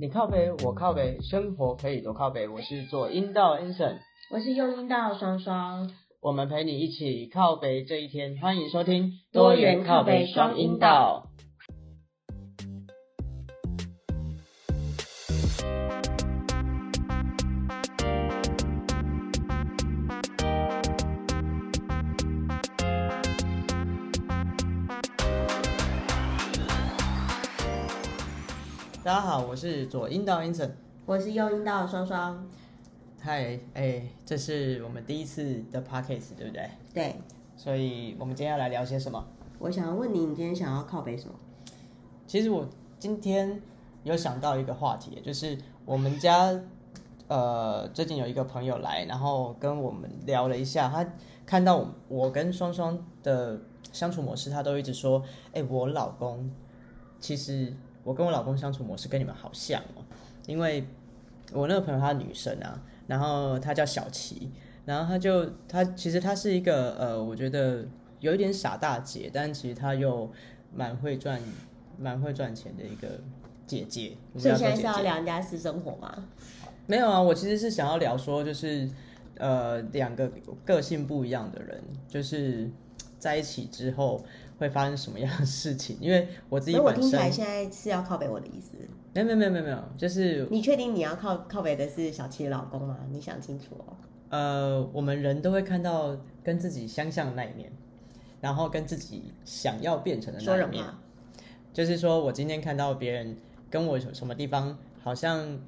你靠北，我靠北，生活可以多靠北。我是左阴道 Anson，我是右阴道双双，我们陪你一起靠北这一天。欢迎收听多元靠北双阴道。是左阴道 Anson。我是右阴道双双。嗨，哎，这是我们第一次的 podcast，对不对？对，所以我们今天要来聊些什么？我想要问你，你今天想要靠北什么？其实我今天有想到一个话题，就是我们家呃最近有一个朋友来，然后跟我们聊了一下，他看到我我跟双双的相处模式，他都一直说，哎，我老公其实我跟我老公相处模式跟你们好像哦，因为我那个朋友她女生啊，然后她叫小琪，然后她就她其实她是一个呃，我觉得有一点傻大姐，但其实她又蛮会赚蛮会赚钱的一个姐姐。所以现在是要聊人家私生活吗？没有啊，我其实是想要聊说，就是呃，两个个性不一样的人，就是在一起之后会发生什么样的事情？因为我自己本身我听起来现在是要靠北我的意思。没有没有没有没有没有，就是你确定你要靠靠北的是小七的老公吗？你想清楚哦。呃，我们人都会看到跟自己相像的那一面，然后跟自己想要变成的那一面。就是说我今天看到别人跟我有什么地方好像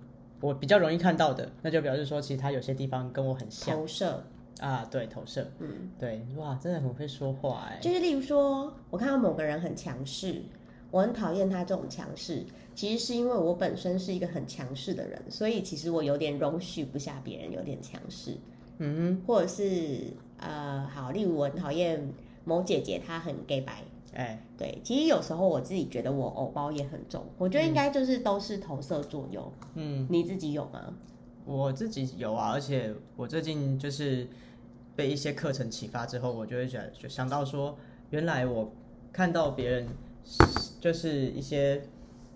我比较容易看到的，那就表示说其实他有些地方跟我很像投射，啊，对，投射，嗯，对，哇，真的很会说话哎，就是例如说，我看到某个人很强势，我很讨厌他这种强势。其实是因为我本身是一个很强势的人，所以其实我有点容许不下别人有点强势，嗯或者是呃，好，例如我很讨厌某姐姐，她很 gay 白，哼，哎，对，其实有时候我自己觉得我偶包也很重，我觉得应该就是都是投射作用。嗯，你自己有吗？我自己有啊，而且我最近就是被一些课程启发之后，我就会想就想到说，原来我看到别人就是一些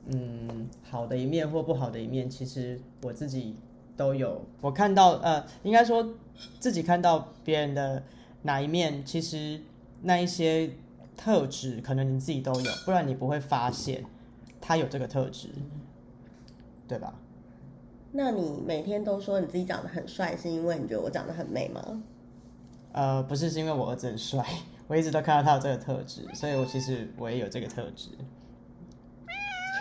嗯好的一面或不好的一面，其实我自己都有。我看到呃，应该说自己看到别人的哪一面，其实那一些特质可能你自己都有，不然你不会发现他有这个特质，对吧？那你每天都说你自己长得很帅，是因为你觉得我长得很美吗？呃，不是，是因为我儿子很帅，我一直都看到他有这个特质，所以我其实我也有这个特质。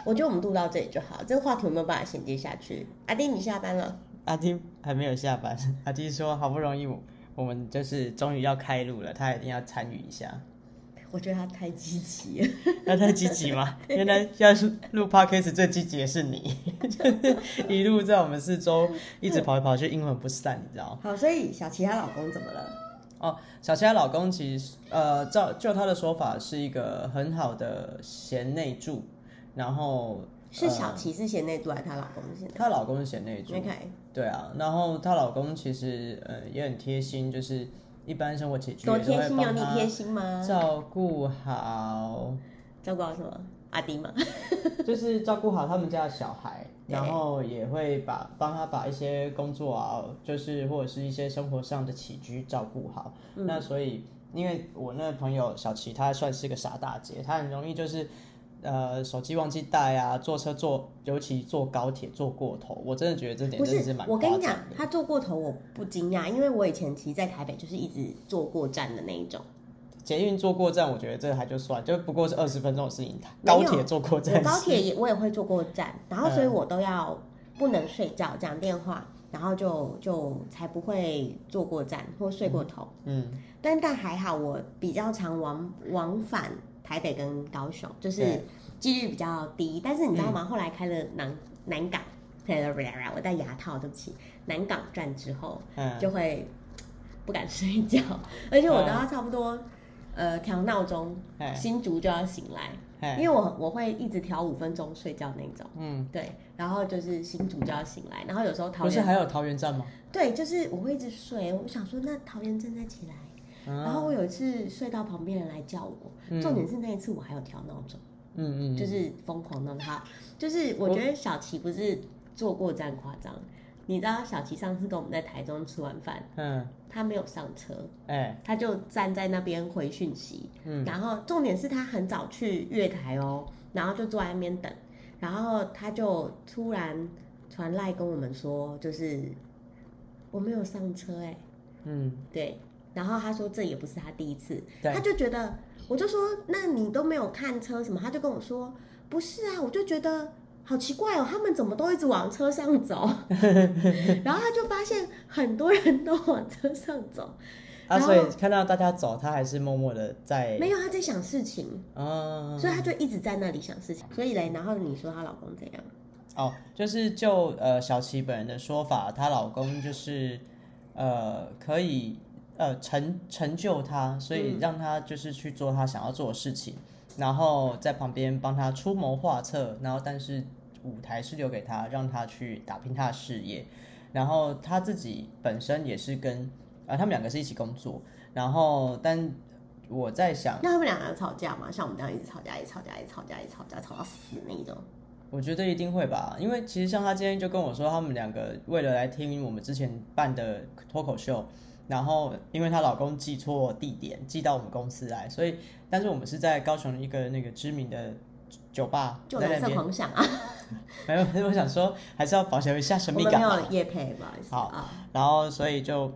我觉得我们录到这里就好，这个话题有没有办法衔接下去？阿丁，你下班了？阿丁还没有下班，阿丁说好不容易我我们就是终于要开录了，他一定要参与一下。我觉得他太积极了。那太积极吗？原来要是录 podcast 最积极的是你，就是一路在我们四周一直跑来跑去，阴魂不散，你知道吗？好，所以小琪她老公怎么了？哦，小琪她老公其实呃，照就她的说法是一个很好的贤内助，然后是小琪是贤内助还是她老公是贤内她老公是贤内助对啊，然后她老公其实呃也很贴心，就是一般生活起居多也都会贴心，有帮她你贴心吗？照顾好，照顾好什么？阿迪吗？就是照顾好他们家的小孩，然后也会把帮他把一些工作啊，就是或者是一些生活上的起居照顾好。嗯那所以，因为我那个朋友小琪，她算是个傻大姐，她很容易就是。呃，手机忘记带啊，坐车坐，尤其坐高铁坐过头，我真的觉得这点真的是蛮，我跟你讲夸张的，他坐过头我不惊讶，因为我以前其实在台北就是一直坐过站的那一种。捷运坐过站，我觉得这还就算，就不过是二十分钟的事情。高铁坐过站高铁也我也会坐过站，然后所以嗯我都要不能睡觉讲电话，然后就就才不会坐过站或睡过头。嗯，但但还好，我比较常往往返台北跟高雄，就是几率比较低。但是你知道吗？后来开了南南港，我戴牙套，对不起，南港站之后嗯，就会不敢睡觉，而且我都要差不多呃调闹钟，哎新竹就要醒来。因哎，为我我会一直调五分钟睡觉那种，嗯，对，然后就是新竹就要醒来，然后有时候桃园不是还有桃园站吗？对，就是我会一直睡，我想说那桃园站再起来，然后我有一次睡到旁边人来叫我，嗯。重点是那一次我还有调闹钟，嗯嗯，就是疯狂弄他。就是我觉得小琪不是坐过站夸张，你知道小琪上次跟我们在台中吃完饭，嗯，他没有上车，哎，他就站在那边回讯息，嗯，然后重点是他很早去月台哦，然后就坐在那边等，然后他就突然传赖跟我们说，就是我没有上车哎、嗯，对，然后他说这也不是他第一次，对。他就觉得，我就说那你都没有看车什么，他就跟我说不是啊，我就觉得好奇怪哦，他们怎么都一直往车上走，然后他就发现很多人都往车上走，啊，所以看到大家走，他还是默默的在，没有他在想事情，嗯，所以他就一直在那里想事情，所以嘞，然后你说她老公怎样？哦，就是就呃小琪本人的说法，她老公就是呃可以呃成成就她，所以让她就是去做她想要做的事情，然后在旁边帮她出谋划策，然后但是舞台是留给他，让他去打拼他的事业，然后他自己本身也是跟啊、他们两个是一起工作，然后但我在想。那他们两个人吵架吗？像我们这样一直吵架，一直吵架，一直吵架，一直吵架，吵到死那一种。我觉得一定会吧，因为其实像他今天就跟我说，他们两个为了来听我们之前办的脱口秀，然后因为她老公寄错地点，寄到我们公司来，所以但是我们是在高雄一个那个知名的酒吧，就蓝色在那边。狂想啊，没有，我想说还是要保持一下神秘感嘛。有夜配，不好意思好啊。然后所以就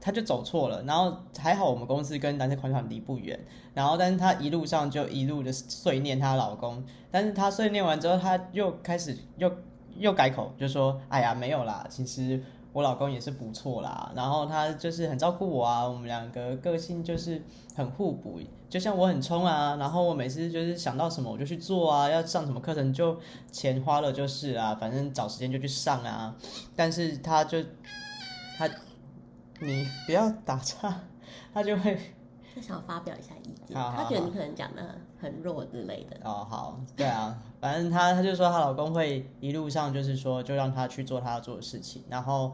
他就走错了，然后还好我们公司跟蓝色狂想离不远，然后但是她一路上就一路的碎念她老公，但是她碎念完之后，她又开始又又改口，就说哎呀没有啦，其实我老公也是不错啦，然后他就是很照顾我啊，我们两个个性就是很互补，就像我很冲啊，然后我每次就是想到什么我就去做啊，要上什么课程就钱花了就是啊，反正找时间就去上啊，但是他就他你不要打岔，他就会他想发表一下意见，好好他觉得你可能讲的很弱之类的。哦好，对啊，反正她她就说她老公会一路上就是说就让她去做她要做的事情，然后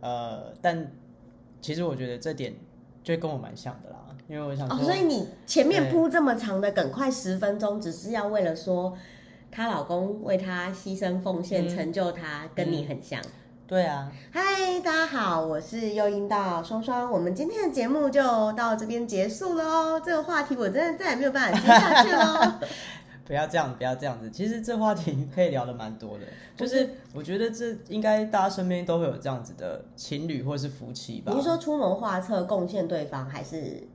呃，但其实我觉得这点就跟我蛮像的啦，因为我想哦，说，所以你前面铺这么长的梗，快十分钟，只是要为了说她老公为她牺牲奉献，嗯成就她，跟你很像。对啊，嗨，大家好，我是又音到双双，我们今天的节目就到这边结束了哦。这个话题我真的再也没有办法接下去喽。不要这样，不要这样子。其实这话题可以聊的蛮多的，就是我觉得这应该大家身边都会有这样子的情侣或是夫妻吧。你是说出谋划策贡献对方，还是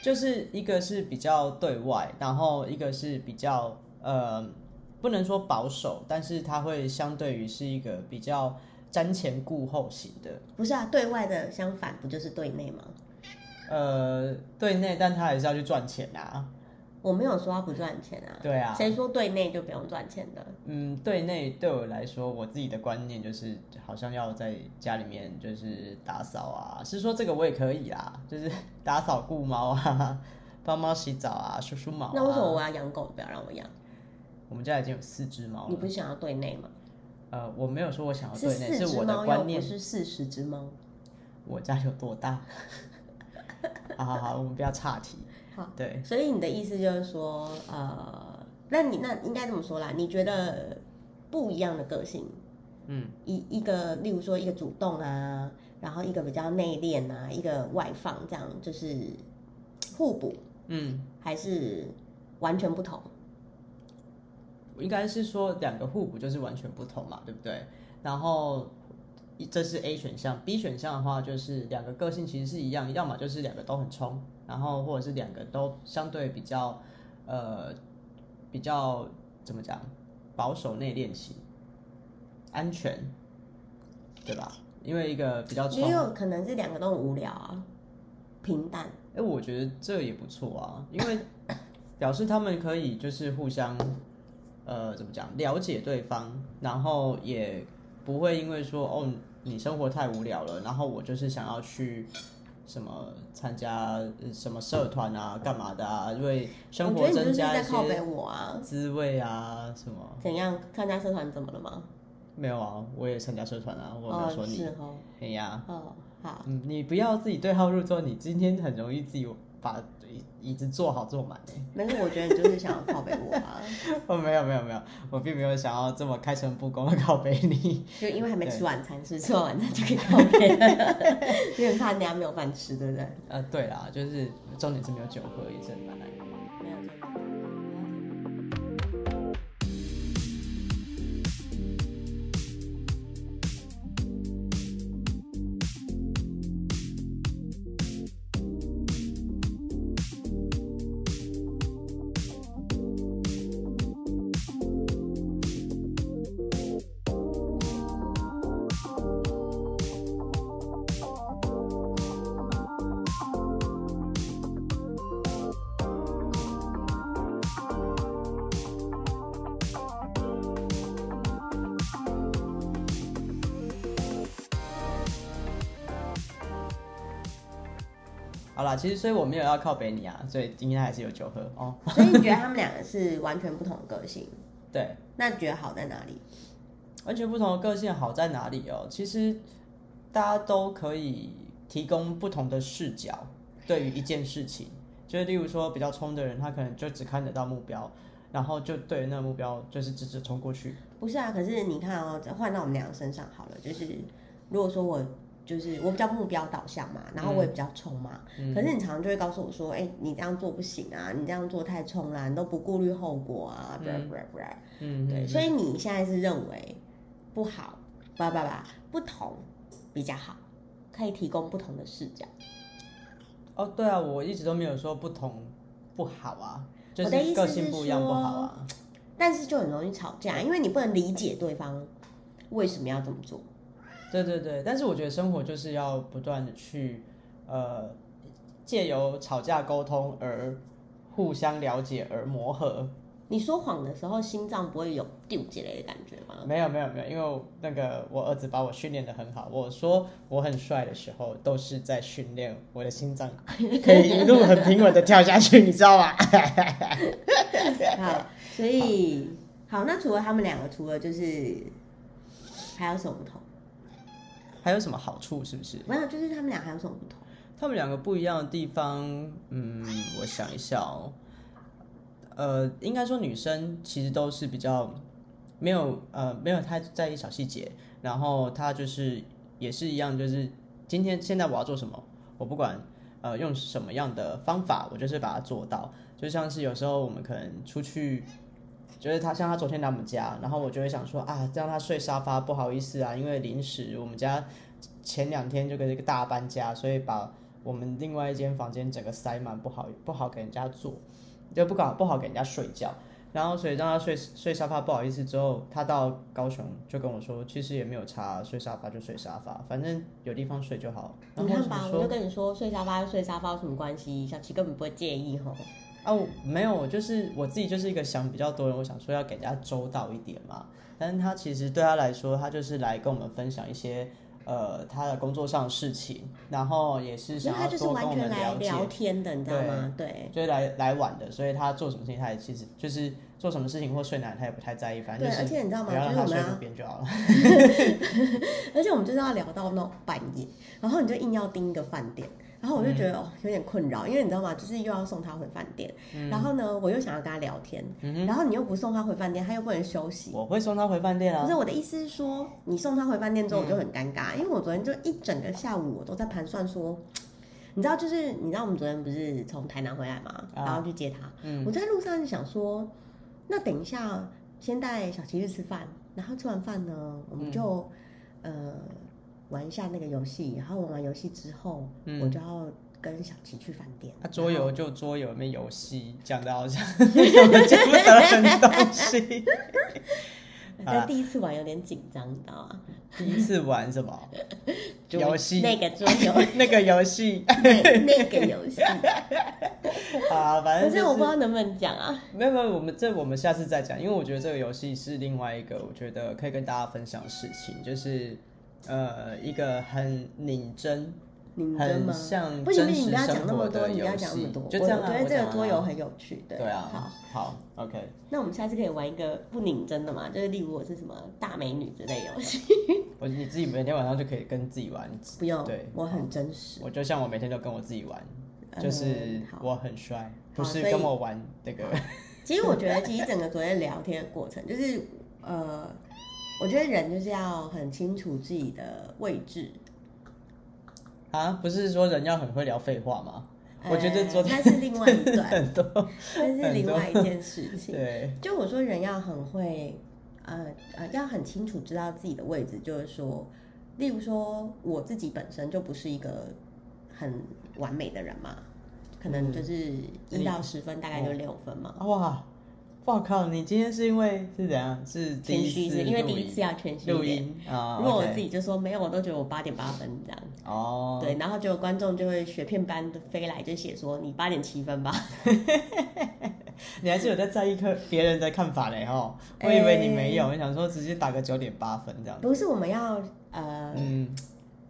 就是一个是比较对外，然后一个是比较呃，不能说保守，但是他会相对于是一个比较瞻前顾后型的。不是啊？对外的相反不就是对内吗？呃，对内，但他还是要去赚钱啊。我没有说他不赚钱啊。对啊，谁说对内就不用赚钱的？嗯，对内对我来说，我自己的观念就是，好像要在家里面就是打扫啊，是说这个我也可以啦，就是 打扫顾猫啊，帮猫洗澡啊，梳梳毛、啊。那为什么我要养狗，不要让我养？我们家已经有四只猫了？你不是想要对内吗？呃，我没有说我想要对内，是我的观念。是四十只猫。我家有多大？好好好，我们不要岔题。好，对，所以你的意思就是说，呃，那你那应该这么说啦？你觉得不一样的个性，嗯，一一个，例如说一个主动啊，然后一个比较内敛啊，一个外放，这样就是互补，嗯，还是完全不同？应该是说两个互补就是完全不同嘛，对不对？然后这是 A 选项，B 选项的话就是两个个性其实是一样，要么就是两个都很冲，然后或者是两个都相对比较呃比较怎么讲保守内敛型，安全，对吧？因为一个比较冲也，有可能是两个都很无聊啊，平淡。哎，我觉得这也不错啊，因为 表示他们可以就是互相，呃，怎么讲，了解对方，然后也不会因为说哦你生活太无聊了，然后我就是想要去什么参加呃什么社团啊，干嘛的啊，因为生活增加一些滋味啊什么。怎样？参加社团怎么了吗？没有啊，我也参加社团啊，我有没有哦，说你？哎呀，哦，好，嗯，你不要自己对号入座，你今天很容易自己把椅椅子坐好坐满哎。没事，我觉得你就是想要靠背我啊，哦，没有没有没有，我并没有想要这么开诚布公的靠背你。就因为还没吃晚餐，是吃完晚餐就可以靠北了，因为怕人家没有饭吃，对不对？呃，对啦，就是重点是没有酒喝，也是很蛮难好啦，其实所以我没有要靠北你啊，所以今天还是有酒喝哦。所以你觉得他们两个是完全不同的个性？对，那你觉得好在哪里？完全不同的个性好在哪里哦？其实大家都可以提供不同的视角，对于一件事情，就是例如说比较冲的人，他可能就只看得到目标，然后就对那个目标就是直直冲过去。不是啊，可是你看哦，换到我们两个身上好了，就是如果说我就是我比较目标导向嘛，然后我也比较冲嘛，可是你常常就会告诉我说，哎、你这样做不行啊，你这样做太冲了、你都不顾虑后果啊，不然不然不然，嗯，对，所以你现在是认为不好，不不不，不同比较好，可以提供不同的视角。哦，对啊，我一直都没有说不同不好啊，就是个性不一样不好啊。但是就很容易吵架，因为你不能理解对方为什么要这么做。对对对，但是我觉得生活就是要不断的去，呃，借由吵架沟通而互相了解而磨合。你说谎的时候，心脏不会有丢起来的感觉吗？没有没有没有，因为那个我儿子把我训练的很好。我说我很帅的时候，都是在训练我的心脏可以一路很平稳的跳下去，你知道吗？好，所以好，那除了他们两个，除了就是还有什么不同？还有什么好处？是不是？没有，就是他们俩还有什么不同？他们两个不一样的地方，嗯，我想一下哦，呃，应该说女生其实都是比较没有呃没有太在意小细节，然后她就是也是一样，就是今天现在我要做什么，我不管呃用什么样的方法，我就是把它做到。就像是有时候我们可能出去。就是他像他昨天来我们家，然后我就会想说啊，让他睡沙发不好意思啊，因为临时我们家前两天就跟一个大搬家，所以把我们另外一间房间整个塞满，不好不好给人家坐，就不搞不好给人家睡觉。然后所以让他睡睡沙发不好意思之后，他到高雄就跟我说，其实也没有差，睡沙发就睡沙发，反正有地方睡就好。然你看吧，后我就跟你说，睡沙发就睡沙发有什么关系？小琪根本不会介意吼。啊，我没有，我就是我自己就是一个想比较多人，我想说要给人家周到一点嘛。但是他其实对他来说，他就是来跟我们分享一些呃他的工作上的事情，然后也是想要多跟我们了解，来聊天的，你知道吗？对。就是来来晚的。所以他做什么事情，他也其实就是做什么事情或睡哪，他也不太在意，反正对，就是而且你知道吗？不要让他睡就是我们边就好了。而且我们就是要聊到那种半夜，然后你就硬要订一个饭店，然后我就觉得、嗯哦有点困扰，因为你知道吗？就是又要送他回饭店，然后呢我又想要跟他聊天，嗯然后你又不送他回饭店，他又不能休息。我会送他回饭店啊不是。我的意思是说，你送他回饭店之后，我就很尴嗯尬，因为我昨天就一整个下午我都在盘算说，你知道，就是你知道我们昨天不是从台南回来嘛，啊然后去接他，嗯我在路上就想说，那等一下先带小琪去吃饭，然后吃完饭呢，我们就、呃玩一下那个游戏，然后玩完游戏之后，嗯我就要跟小琪去饭店。啊，桌游就桌游，没游戏，讲的好像我们见不得人的东西。好 啦但第一次玩有点紧张，你知道吗？第一次玩什么 就游戏？那个桌游，那个游戏那那个游戏，啊，反正可是我不知道能不能讲啊。没有没有，我们这我们下次再讲，因为我觉得这个游戏是另外一个我觉得可以跟大家分享的事情，就是呃一个很拧针，很你真吗？像不行不行，你不要讲那么多，你不要讲那么多。，就这样啊。我觉得这个桌游很有趣，对。对啊，好，好，OK。那我们下次可以玩一个不拧针的嘛，就是例如我是什么大美女之类游戏。我你自己每天晚上就可以跟自己玩，不用，对我很真实。我就像我每天都跟我自己玩，就是我很帅，不是跟我玩那个。其实我觉得，其实 整个昨天聊天的过程，就是呃，我觉得人就是要很清楚自己的位置。啊，不是说人要很会聊废话吗？我觉得昨天呃那是另外一段，很多，那是另外一件事情。对，就我说，人要很会，呃呃，要很清楚知道自己的位置，就是说，例如说，我自己本身就不是一个很完美的人嘛，可能就是一到十分，大概就六分嘛。哇，哇靠！你今天是因为是怎样？是第谦一是因为第一次要谦虚录点。音啊？如果我自己就说没有，我都觉得我八点八分这样。哦，对，然后就观众就会雪片般的飞来，就写说你八点七分吧。你还是有在在意客别人的看法嘞哈？我以为你没有，我想说直接打个九点八分这样。不是，我们要呃嗯，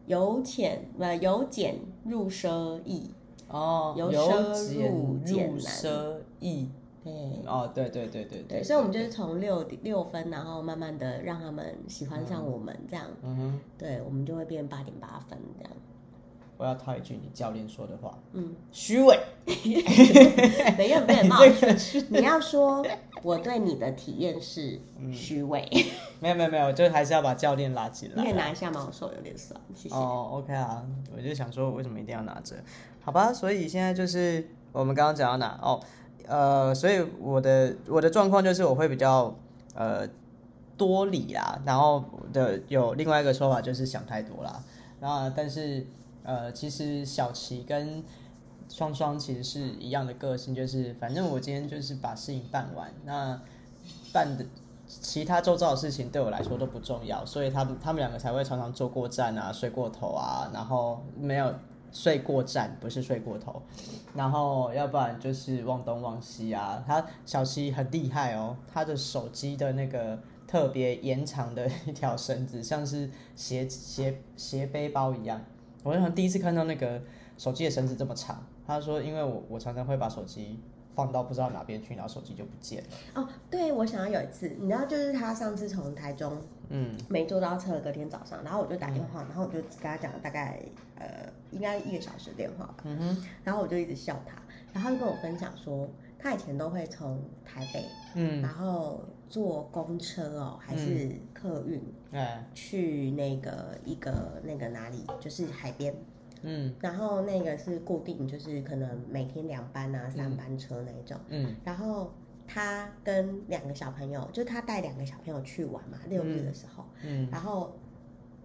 由浅呃由简入奢易。哦，由由奢入俭难奢易。对哦，对对对对对，所以我们就是从六六分，然后慢慢的让他们喜欢上我们，这样，嗯哼，对，我们就会变八点八分这样。我要套一句你教练说的话，嗯，虚伪。没有没有冒失，你要说我对你的体验是虚伪，没有没有没有，就还是要把教练拉进来你可以。拿一下吗？我手有点酸，谢谢。哦，OK 啊，我就想说为什么一定要拿着？好吧，所以现在就是我们刚刚讲到哪？哦，呃，所以我的我的状况就是我会比较呃多理啦，然后的有另外一个说法就是想太多啦。然后但是呃，其实小琪跟双双其实是一样的个性，就是反正我今天就是把事情办完，那办的其他周遭的事情对我来说都不重要，所以他们他们两个才会常常坐过站啊、睡过头啊，然后没有睡过站，不是睡过头，然后要不然就是忘东忘西啊。他小七很厉害哦，他的手机的那个特别延长的一条绳子，像是斜斜斜背包一样。我好像第一次看到那个手机的绳子这么长。他说，因为我我常常会把手机放到不知道哪边去，然后手机就不见了。哦，对，我想要有一次，你知道，就是他上次从台中嗯。没坐到车，隔天早上，然后我就打电话，然后我就跟他讲了大概呃应该一个小时的电话吧，嗯哼，然后我就一直笑他，然后他就跟我分享说，他以前都会从台北，嗯，然后坐公车哦，还是客运、哎，去那个一个那个哪里，就是海边，嗯。然后那个是固定，就是可能每天两班啊、三班车那一种。嗯。然后他跟两个小朋友，就是他带两个小朋友去玩嘛，六日的时候，嗯。然后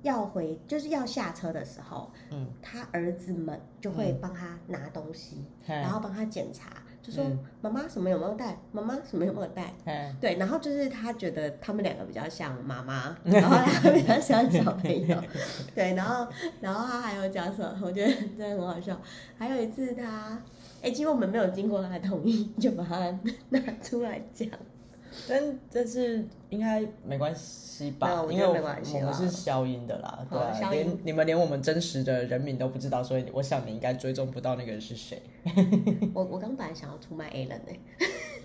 要回就是要下车的时候，嗯，他儿子们就会帮他拿东西，嘿。然后帮他检查，就说嗯妈妈什么有没有带，妈妈什么有没有带。嘿对，然后就是他觉得他们两个比较像妈妈，然后他比较像小朋友，对，然后然后他还有讲什么，我觉得真的很好笑。还有一次他，哎，其实我们没有经过他的同意，就把他拿出来讲。但但是应该没关系吧？我因为我们是消音的啦，对啊，连你们连我们真实的人名都不知道，所以我想你应该追踪不到那个人是谁。我我刚本来想要出卖 A 人呢，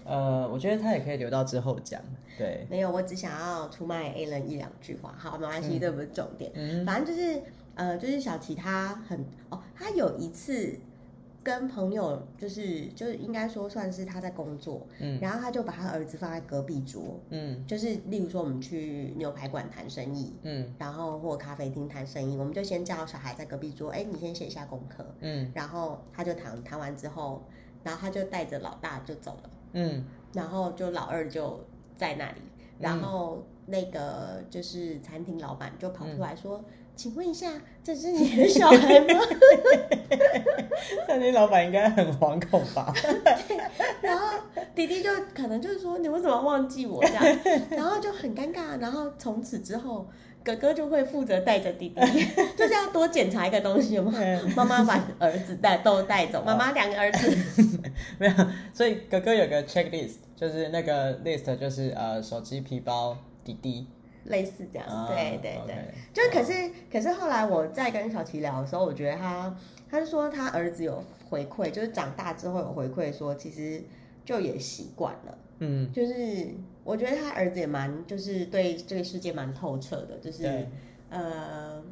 呃，我觉得他也可以留到之后讲，对，没有，我只想要出卖 A 人一两句话。好，没关系，这不是重点。嗯反正就是呃，就是小琪他很哦，他有一次跟朋友就是就是应该说算是他在工作，嗯然后他就把他儿子放在隔壁桌，嗯就是例如说我们去牛排馆谈生意，嗯然后或咖啡厅谈生意，我们就先叫小孩在隔壁桌，哎，你先写一下功课，嗯然后他就谈谈完之后，然后他就带着老大就走了。嗯然后就老二就在那里，然后那个就是餐厅老板就跑出来说：“请问一下，这是你的小孩吗餐厅老板应该很惶恐吧？？”然后弟弟就可能就是说：“你为什么忘记我这样？”然后就很尴尬。然后从此之后，哥哥就会负责带着弟弟，就是要多检查一个东西，有没有？妈妈把儿子带都带走，妈妈两个儿子。没有，所以哥哥有个 checklist，就是那个 list 就是呃手机、皮包、滴滴。类似这样，啊对对对。就可是可是后来我在跟小琪聊的时候，我觉得他他就说他儿子有回馈，就是长大之后有回馈说，其实就也习惯了，嗯，就是我觉得他儿子也蛮就是对这个世界蛮透彻的，就是对，呃，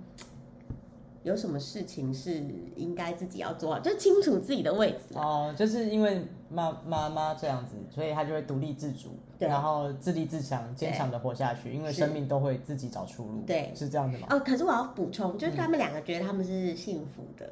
有什么事情是应该自己要做好，就清楚自己的位置。哦，就是因为妈妈妈这样子，所以他就会独立自主，对然后自立自强，坚强的活下去，因为生命都会自己找出路，对。是这样的吗？哦，可是我要补充，就是他们两个觉得他们是幸福的。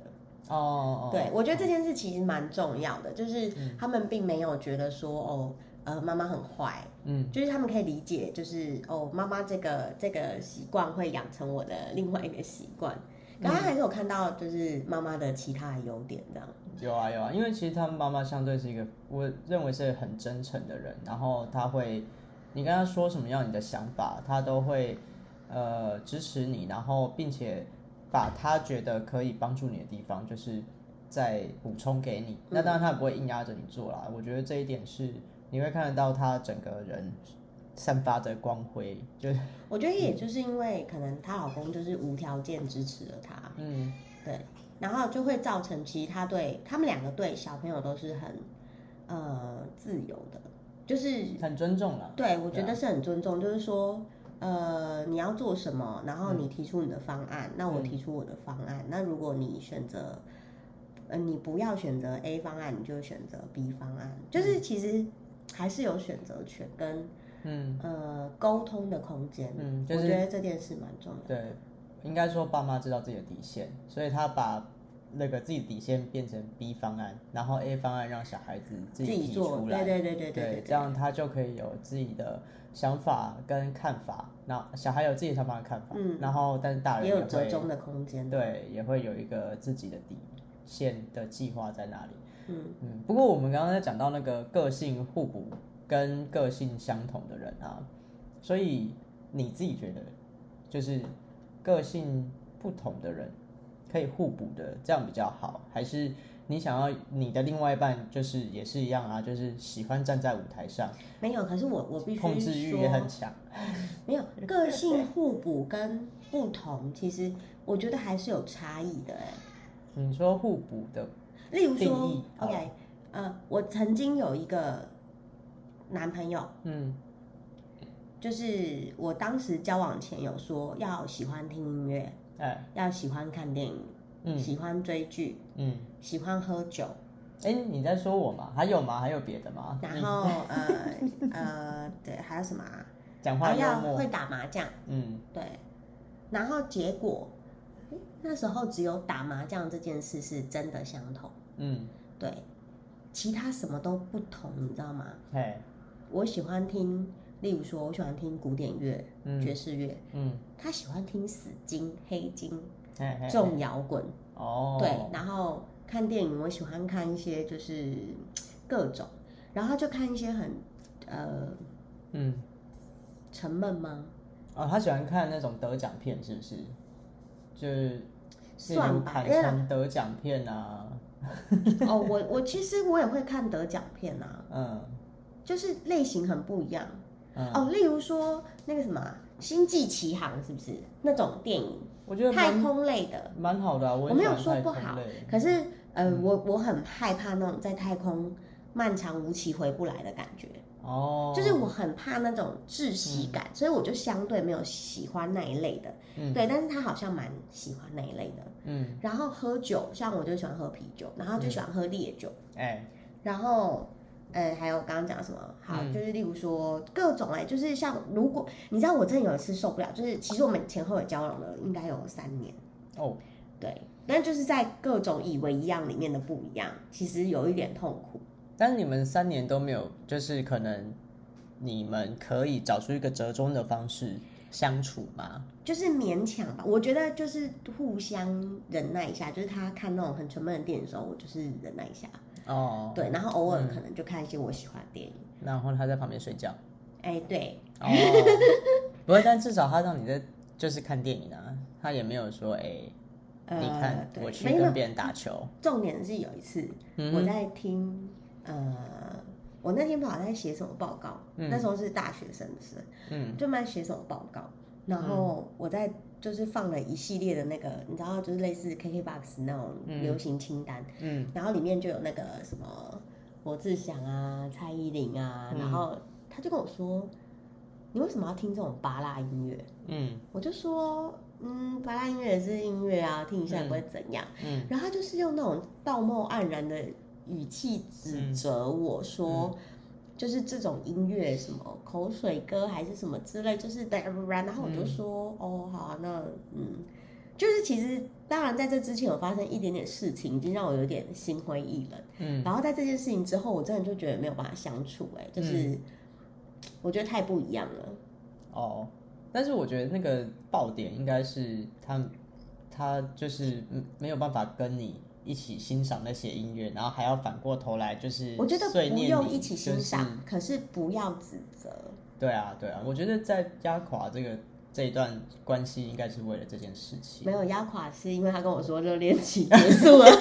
哦哦，对，我觉得这件事其实蛮重要的，就是嗯。他们并没有觉得说哦，呃，妈妈很坏，嗯。就是他们可以理解，就是哦，妈妈这个这个习惯会养成我的另外一个习惯。然后还是有看到，就是妈妈的其他的优点，这样。有啊有啊，因为其实他们妈妈相对是一个，我认为是很真诚的人，然后他会，你跟他说什么样你的想法，他都会呃支持你，然后并且把他觉得可以帮助你的地方，就是再补充给你。那当然他也不会硬压着你做啦，我觉得这一点是你会看得到他整个人散发着光辉，就是我觉得也就是因为可能她老公就是无条件支持了她，嗯对，然后就会造成其实他对他们两个对小朋友都是很呃自由的，就是很尊重啦。对我觉得是很尊重，就是说呃你要做什么，然后你提出你的方案，那我提出我的方案，那如果你选择呃你不要选择 A 方案，你就选择 B 方案，就是其实还是有选择权跟嗯呃沟通的空间，嗯，就是我觉得这件事蛮重要的。对，应该说爸妈知道自己的底线，所以他把那个自己底线变成 B 方案，然后 A 方案让小孩子自己提出来，对对对对对这样他就可以有自己的想法跟看法。那小孩有自己的想法跟看法，嗯然后但是大人也有会折中的空间。对，也会有一个自己的底线的计划在那里。嗯，嗯，不过我们刚刚在讲到那个个性互补跟个性相同的人啊，所以你自己觉得，就是个性不同的人可以互补的，这样比较好，还是你想要你的另外一半就是也是一样啊，就是喜欢站在舞台上，没有，可是我我必须控制欲也很说，强。没有个性互补跟不同，其实我觉得还是有差异的哎。你说互补的，例如说，OK，呃，我曾经有一个男朋友，嗯就是我当时交往前有说要喜欢听音乐，哎要喜欢看电影，嗯喜欢追剧，嗯，喜欢喝酒，哎，你在说我吗？还有吗？还有别的吗？然后呃 呃，对，还有什么啊？讲话要会，打麻将，嗯对，然后结果那时候只有打麻将这件事是真的相同，嗯，对，其他什么都不同，你知道吗？嘿，我喜欢听，例如说，我喜欢听古典乐、嗯爵士乐，嗯，他喜欢听死金、黑金、重摇滚，哦，对，然后看电影，我喜欢看一些就是各种，然后他就看一些很呃嗯，沉闷吗？哦，他喜欢看那种得奖片，是不是？就是算吧，因为得奖片啊，哦，我我其实我也会看得奖片啊，嗯就是类型很不一样。嗯，哦，例如说那个什么啊《星际奇航》是不是？那种电影？我觉得太空类的，蛮好的啊，我我没有说不好可是呃，我我很害怕那种在太空漫长无期回不来的感觉，哦，就是我很怕那种窒息感，所以我就相对没有喜欢那一类的。嗯。对，但是他好像蛮喜欢那一类的。嗯，然后喝酒，像我就喜欢喝啤酒，然后就喜欢喝烈酒，哎，然后。呃，还有刚刚讲什么？好，嗯就是例如说各种哎，就是像如果你知道我真的有一次受不了，就是其实我们前后也交往了应该有三年，哦，对，但就是在各种以为一样里面的不一样，其实有一点痛苦。但是你们三年都没有，就是可能你们可以找出一个折中的方式相处吗？就是勉强吧，我觉得就是互相忍耐一下。就是他看那种很沉闷的电影的时候，我就是忍耐一下，哦，对，然后偶尔可能就看一些我喜欢的电影。然后他在旁边睡觉。哎，对，哦，不会，但至少他让你在就是看电影啊，他也没有说哎、呃，你看对我去跟别人打球，重点是有一次嗯我在听，呃，我那天不好像在写什么报告，嗯那时候是大学生的事，嗯就在写什么报告，然后我在就是放了一系列的那个，你知道，就是类似 KKBOX 那种流行清单，嗯然后里面就有那个什么罗志祥啊、蔡依林啊，嗯然后他就跟我说：“你为什么要听这种巴拉音乐嗯？”我就说：“嗯，巴拉音乐也是音乐啊，听一下也不会怎样。嗯然后他就是用那种道貌岸然的语气指责我说，就是这种音乐什么口水歌还是什么之类，就是然后我就说，哦，好啊，那嗯，就是其实当然在这之前有发生一点点事情，已经让我有点心灰意冷。嗯。然后在这件事情之后，我真的就觉得没有办法相处、哎，就是、我觉得太不一样了。哦，但是我觉得那个爆点应该是他他就是嗯没有办法跟你一起欣赏那些音乐，然后还要反过头来就是我觉得不用一起欣就是赏，可是不要指责。对啊，对啊，我觉得在压垮这个这一段关系，应该是为了这件事情。没有压垮，是因为他跟我说热恋期结束了。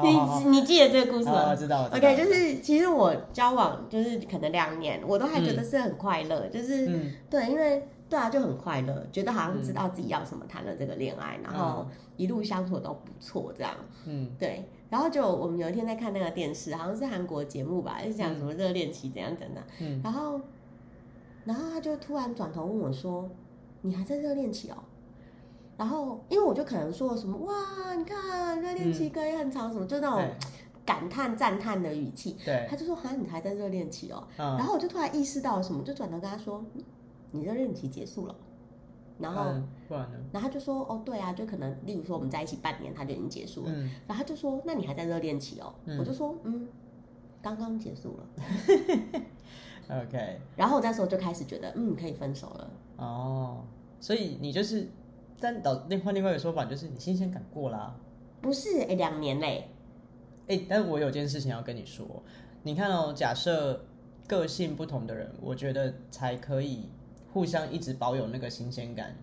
你你记得这个故事吗知道我知道？OK，就是其实我交往就是可能两年，我都还觉得是很快乐，就是、嗯对，因为对啊就很快乐，觉得好像知道自己要什么，谈了这个恋爱，然后一路相处都不错，这样嗯。对。然后就我们有一天在看那个电视，好像是韩国节目吧，就讲什么热恋期怎样怎样，嗯。然后然后他就突然转头问我说：“你还在热恋期哦？”然后因为我就可能说什么哇，你看热恋期可以很长，什么就那种感叹赞叹的语气，对，他就说：“哈，你还在热恋期哦？”然嗯，后我就突然意识到了什么，就转头跟他说：“嗯你热恋期结束了。”然后，嗯不然呢？然后他就说：“哦，对啊，就可能，例如说我们在一起半年，他就已经结束了。嗯然后他就说：“那你还在热恋期哦？”嗯我就说：“嗯，刚刚结束了。OK，” 然后我那时候就开始觉得，嗯，可以分手了。哦，所以你就是，但导另换另外一个说法就是你新鲜感过啦。不是，哎，两年嘞，哎、但我有件事情要跟你说，你看哦，假设个性不同的人，我觉得才可以互相一直保有那个新鲜感，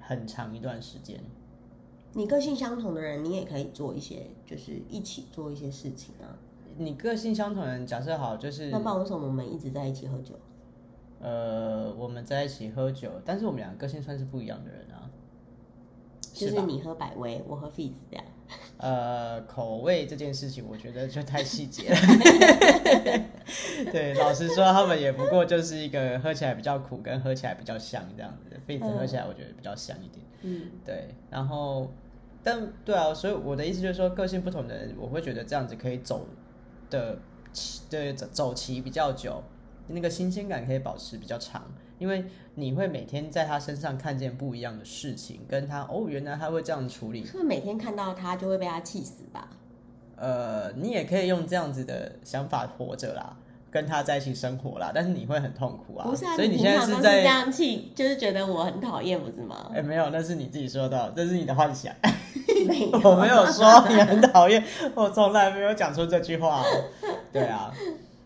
很长一段时间。你个性相同的人，你也可以做一些，就是一起做一些事情啊。你个性相同的人，假设好就是那不然为什么我们一直在一起喝酒？呃，我们在一起喝酒，但是我们两个个性算是不一样的人啊，就是？你喝百威，我喝 Fizz 这样。呃，口味这件事情，我觉得就太细节了。对，老实说，他们也不过就是一个喝起来比较苦，跟喝起来比较香这样子。痱子喝起来我觉得比较香一点。嗯，对，然后，但对啊，所以我的意思就是说，个性不同的人，我会觉得这样子可以走的期，对，走走期比较久，那个新鲜感可以保持比较长，因为你会每天在他身上看见不一样的事情，跟他哦，原来他会这样处理，是不是每天看到他就会被他气死吧？呃，你也可以用这样子的想法活着啦，跟他在一起生活啦，但是你会很痛苦啊，不是啊，所以你现在是在这样气，就是觉得我很讨厌，不是吗？哎、没有，那是你自己说的，这是你的幻想。没，我没有说你很讨厌，我从来没有讲出这句话、哦。对啊，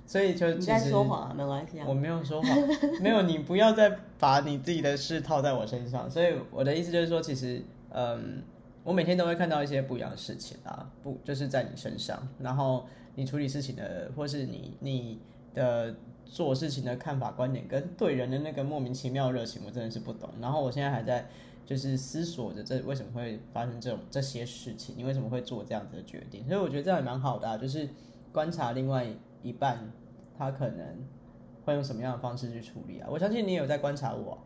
所以就你在其实说谎啊，没关系啊我。没有说谎，没有你不要再把你自己的事套在我身上。所以我的意思就是说，其实嗯，我每天都会看到一些不一样的事情啊，不就是在你身上，然后你处理事情的，或是你你的做事情的看法、观点，跟对人的那个莫名其妙热情，我真的是不懂。然后我现在还在就是思索着这为什么会发生这种这些事情，你为什么会做这样子的决定？所以我觉得这样也蛮好的、啊，就是观察另外一半他可能会用什么样的方式去处理啊。我相信你有在观察我啊、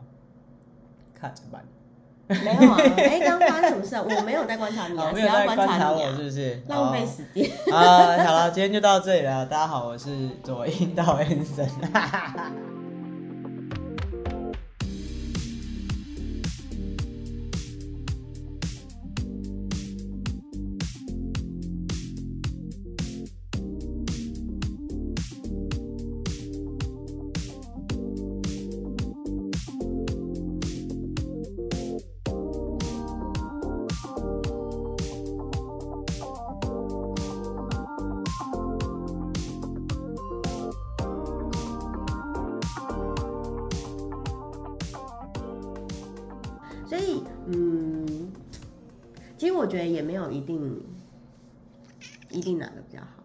看着办。没有啊，哎，刚发生什么事啊？我没有在观察你啊，好，没有在观观察我？是不是？浪费时间。哦啊！好了，今天就到这里了。大家好，我是左阴道 Anson。所以，嗯，其实我觉得也没有一定一定哪个比较好，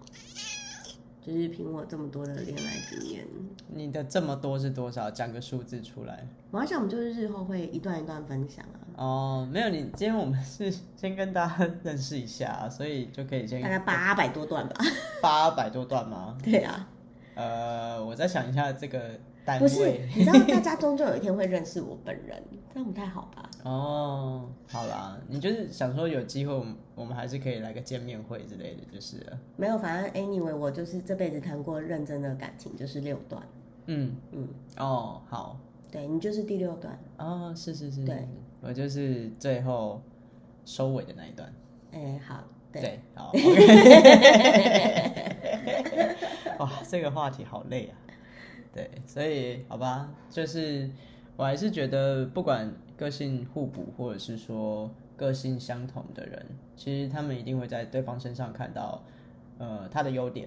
就是凭我这么多的恋爱经验，你的这么多是多少？讲个数字出来。我想我们就是日后会一段一段分享啊，哦，没有，你今天我们是先跟大家认识一下，所以就可以先大概八百多段吧。八百多段吗？对啊，呃，我再想一下这个单不是。，你知道大家 终究有一天会认识我本人，这样不太好吧？哦，好啦，你就是想说有机会，我们我们还是可以来个见面会之类的，就是了。没有，反正 anyway，我就是这辈子谈过认真的感情就是六段，嗯嗯，哦，好，对你就是第六段，哦，是是是，对，我就是最后收尾的那一段。哎，好，对，对，好。哇，这个话题好累啊。对，所以好吧，就是我还是觉得，不管个性互补，或者是说个性相同的人，其实他们一定会在对方身上看到，呃，他的优点，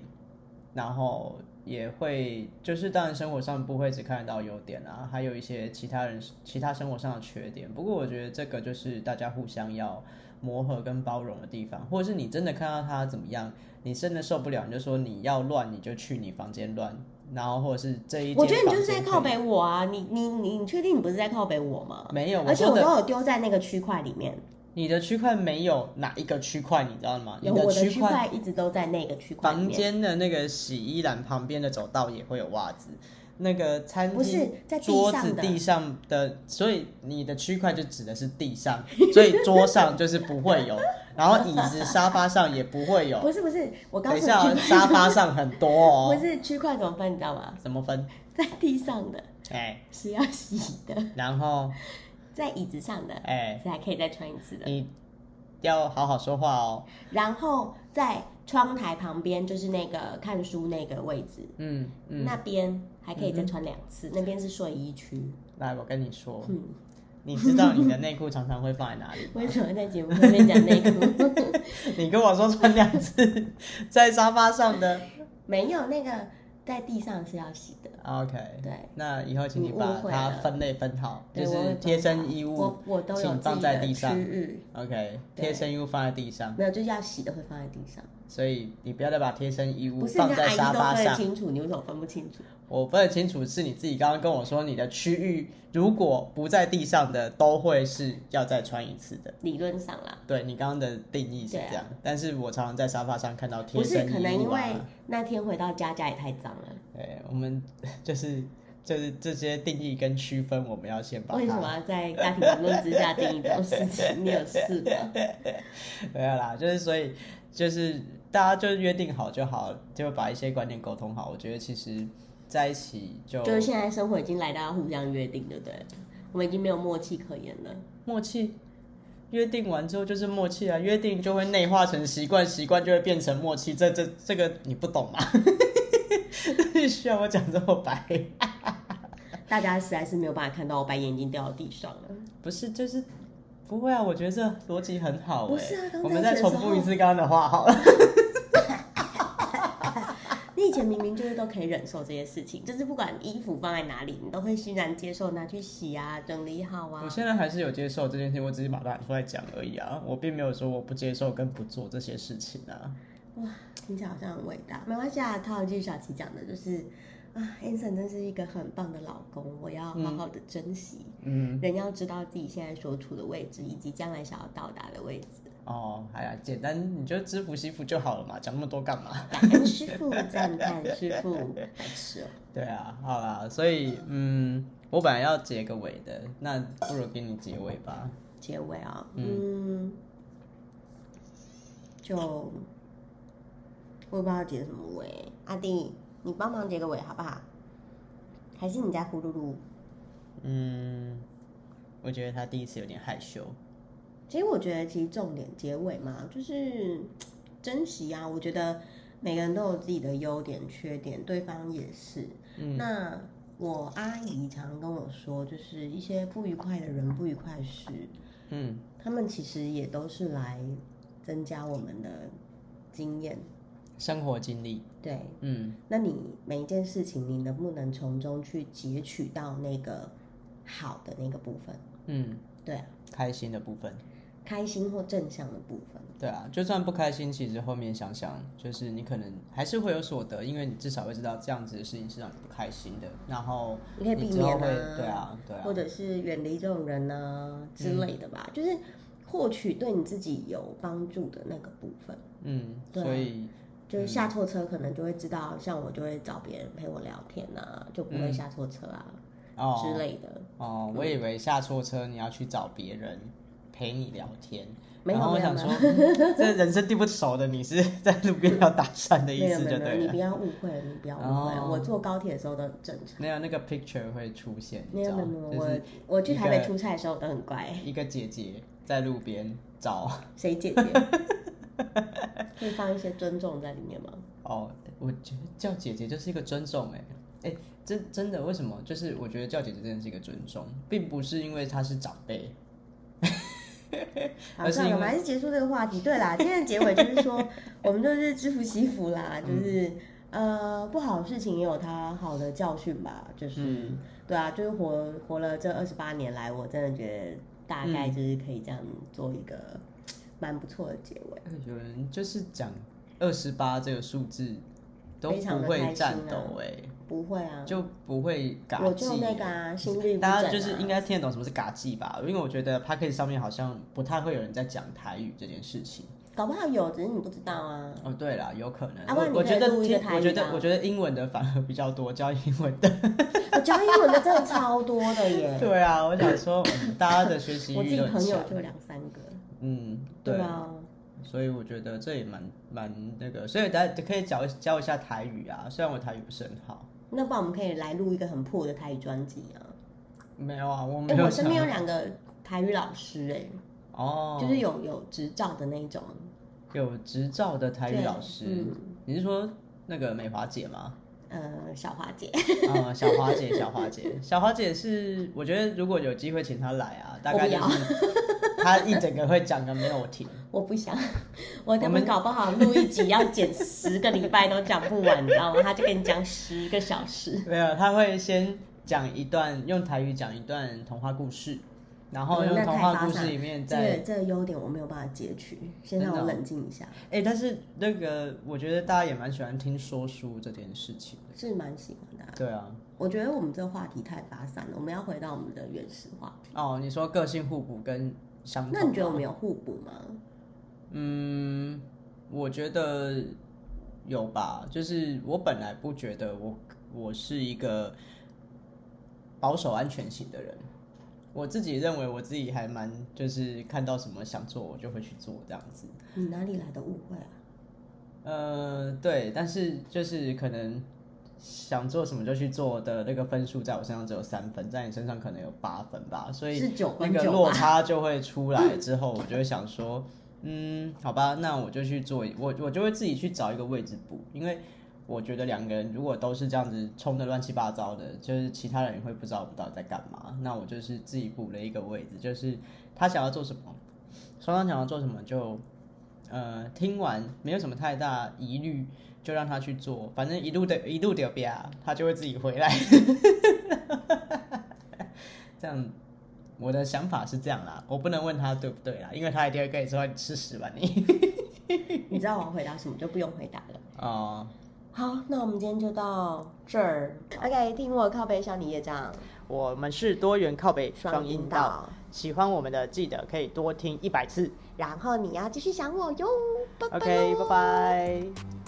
然后也会就是当然生活上不会只看得到优点啊，还有一些其他人其他生活上的缺点。不过我觉得这个就是大家互相要磨合跟包容的地方，或者是你真的看到他怎么样，你真的受不了，你就说你要乱，你就去你房间乱，然后或者是这一间我觉得你就是在靠北我啊，你你你你确定你不是在靠北我吗？没有，而且我都有丢在那个区块里面，你的区块没有哪一个区块，你知道吗？你有我的区区块一直都在那个区块房，间的那个洗衣篮旁边的走道也会有袜子，那个餐不是厅在地桌上的子地上的，所以你的区块就指的是地上，所以桌上就是不会有，然后椅子、沙发上也不会有。不是不是，我告诉你等一下哦，区沙发上很多哦 不，是区块怎么分，你知道吗？怎么分？在地上的哎，是要洗的，然后在椅子上的哎，是还可以再穿一次的，你要好好说话哦。然后在窗台旁边就是那个看书那个位置，嗯嗯，那边还可以再穿两次，那边是睡衣区。来，我跟你说，嗯，你知道你的内裤常常会放在哪里？为什么在节目上面讲内裤？你跟我说穿两次，在沙发上的。没有那个在地上是要洗的。OK，对，那以后请你把它分类分好，就是贴身衣物我我都有请放在地上，，OK，贴身衣物放在地上，没有就是要洗的会放在地上。所以你不要再把贴身衣物，放在沙发上。清楚，你为什么分不清楚？我分得清楚，是你自己刚刚跟我说，你的区域如果不在地上的，都会是要再穿一次的。理论上啦，对你刚刚的定义是这样，但是我常常在沙发上看到贴身衣物、啊、可能因为那天回到家，家也太脏了。对，我们就是 就是这些定义跟区分，我们要先把为什么要在家庭评论之下定义这种事情？你有事吗？没有啦，就是所以就是大家就约定好就好，就把一些观念沟通好。我觉得其实在一起就就是现在生活已经来到要互相约定，对不对？我们已经没有默契可言了。默契。约定完之后就是默契啊，约定就会内化成习惯，习惯就会变成默契。这这这个你不懂吗？需要我讲这么白？大家实在是没有办法看到我把眼睛掉到地上了。不是，就是不会啊。我觉得这逻辑很好、欸。不是啊我们再重复一次刚刚的话好了。你以前明明就是都可以忍受这些事情，就是不管衣服放在哪里，你都会欣然接受，拿去洗啊，整理好啊我。现在还是有接受这件事情，我只是把它拿出来讲而已啊。我并没有说我不接受跟不做这些事情啊。哇，听起来好像很伟大。没关系啊，套一句小琪讲的，就是啊，Anson 真是一个很棒的老公，我要好好的珍惜。嗯，人要知道自己现在所处的位置，以及将来想要到达的位置。哦，哎呀，简单，你就知福惜福就好了嘛，讲那么多干嘛？感恩师傅，赞叹师傅，白痴哦。对啊，好啦，所以嗯，我本来要结个尾的，那不如给你结尾吧。结尾啊，嗯，就我也不知道结什么尾。阿弟，你帮忙结个尾好不好？还是你在呼噜噜？嗯，我觉得他第一次有点害羞。其实我觉得，其实重点结尾嘛，就是 珍惜啊。我觉得每个人都有自己的优点、缺点，对方也是。嗯那我阿姨常跟我说，就是一些不愉快的人、不愉快的事，嗯他们其实也都是来增加我们的经验。生活经历，对，嗯那你每一件事情，你能不能从中去截取到那个好的那个部分？嗯，对啊，开心的部分。开心或正向的部分。对啊，就算不开心，其实后面想想，就是你可能还是会有所得，因为你至少会知道这样子的事情是让你不开心的，然后你可以避免啊，对啊，对啊，或者是远离这种人啊之类的吧，就是获取对你自己有帮助的那个部分。嗯，对啊。所以就是下错车可能就会知道，像我就会找别人陪我聊天啊，就不会下错车啊、哦。之类的。哦，我以为下错车你要去找别人陪你聊天，没有然后我想说，嗯这人生地不熟的你是在路边要搭讪的意思 就对了。你不要误会，你不要误会我坐高铁的时候都很正常。没有那个 picture 会出现，没有没有，我我去台北出差的时候都很乖。一个姐姐在路边找谁姐姐？可以放一些尊重在里面吗？哦，我觉得叫姐姐就是一个尊重哎哎，真真的为什么？就是我觉得叫姐姐真的是一个尊重，并不是因为她是长辈，好，算了，我们还是结束这个话题。对啦，今天的结尾就是说，我们就是知福惜福啦，就是、呃，不好的事情也有它好的教训吧。就是、嗯对啊，就是活活了这二十八年来，我真的觉得大概就是可以这样做一个蛮不错的结尾。有人就是讲二十八这个数字都非常不会地开心啊颤抖哎、不会啊，就不会嘎我记就那个啊，心率、啊。大家就是应该听得懂什么是嘎记吧？因为我觉得 p a c k a g e 上面好像不太会有人在讲台语这件事情。搞不好有，只是你不知道啊。哦，对了，有可能。我我觉得我觉得我觉得英文的反而比较多，教英文的。我教英文的真的超多的耶，对啊，我想说，嗯大家的学习 我自己朋友就两三个。嗯，对啊，所以我觉得这也蛮蛮那个，所以大家可以教教一下台语啊，虽然我台语不是很好。那不然我们可以来录一个很破的台语专辑啊。没有啊，我没哎、有我身边有两个台语老师、哎、哦，就是有有执照的那种。有执照的台语老师，嗯。你是说那个美华姐吗？呃小华姐，啊、小华姐，小华姐，小华姐是，我觉得如果有机会请她来啊，大概就是她一整个会讲个没有停。我不想，我他我们们搞不好录一集要剪十个礼拜都讲不完，你知道吗？他就跟你讲十个小时。没有，他会先讲一段用台语讲一段童话故事，然后用童话故事里面这再个这个优点我没有办法截取，先让我冷静一下，哎、但是那个我觉得大家也蛮喜欢听说书这件事情的。是蛮喜欢的啊、对啊，我觉得我们这个话题太发散了，我们要回到我们的原始话题。哦，你说个性互补跟相同，那你觉得我们有互补吗？嗯，我觉得有吧，就是我本来不觉得我我是一个保守安全型的人，我自己认为我自己还蛮就是看到什么想做我就会去做这样子。你哪里来的误会啊？呃，对，但是就是可能想做什么就去做的那个分数，在我身上只有三分，在你身上可能有八分吧，所以那个落？差就会出来之后，我就会想说，嗯，好吧，那我就去做，我我就会自己去找一个位置补，因为我觉得两个人如果都是这样子冲的乱七八糟的，就是其他人也会不知道我们到底在干嘛。那我就是自己补了一个位置，就是他想要做什么，双方想要做什么就。呃，听完没有什么太大疑虑，就让他去做，反正一路的一路的边，他就会自己回来。这样，我的想法是这样啦，我不能问他对不对啦，因为他一定会跟你说你吃屎吧你。你知道我要回答什么，就不用回答了。哦、好，那我们今天就到这儿。OK，听我靠背向你业障，我们是多元靠北双音音道，，喜欢我们的记得可以多听一百次。然后你要继续想我哟。拜拜 OK，拜拜。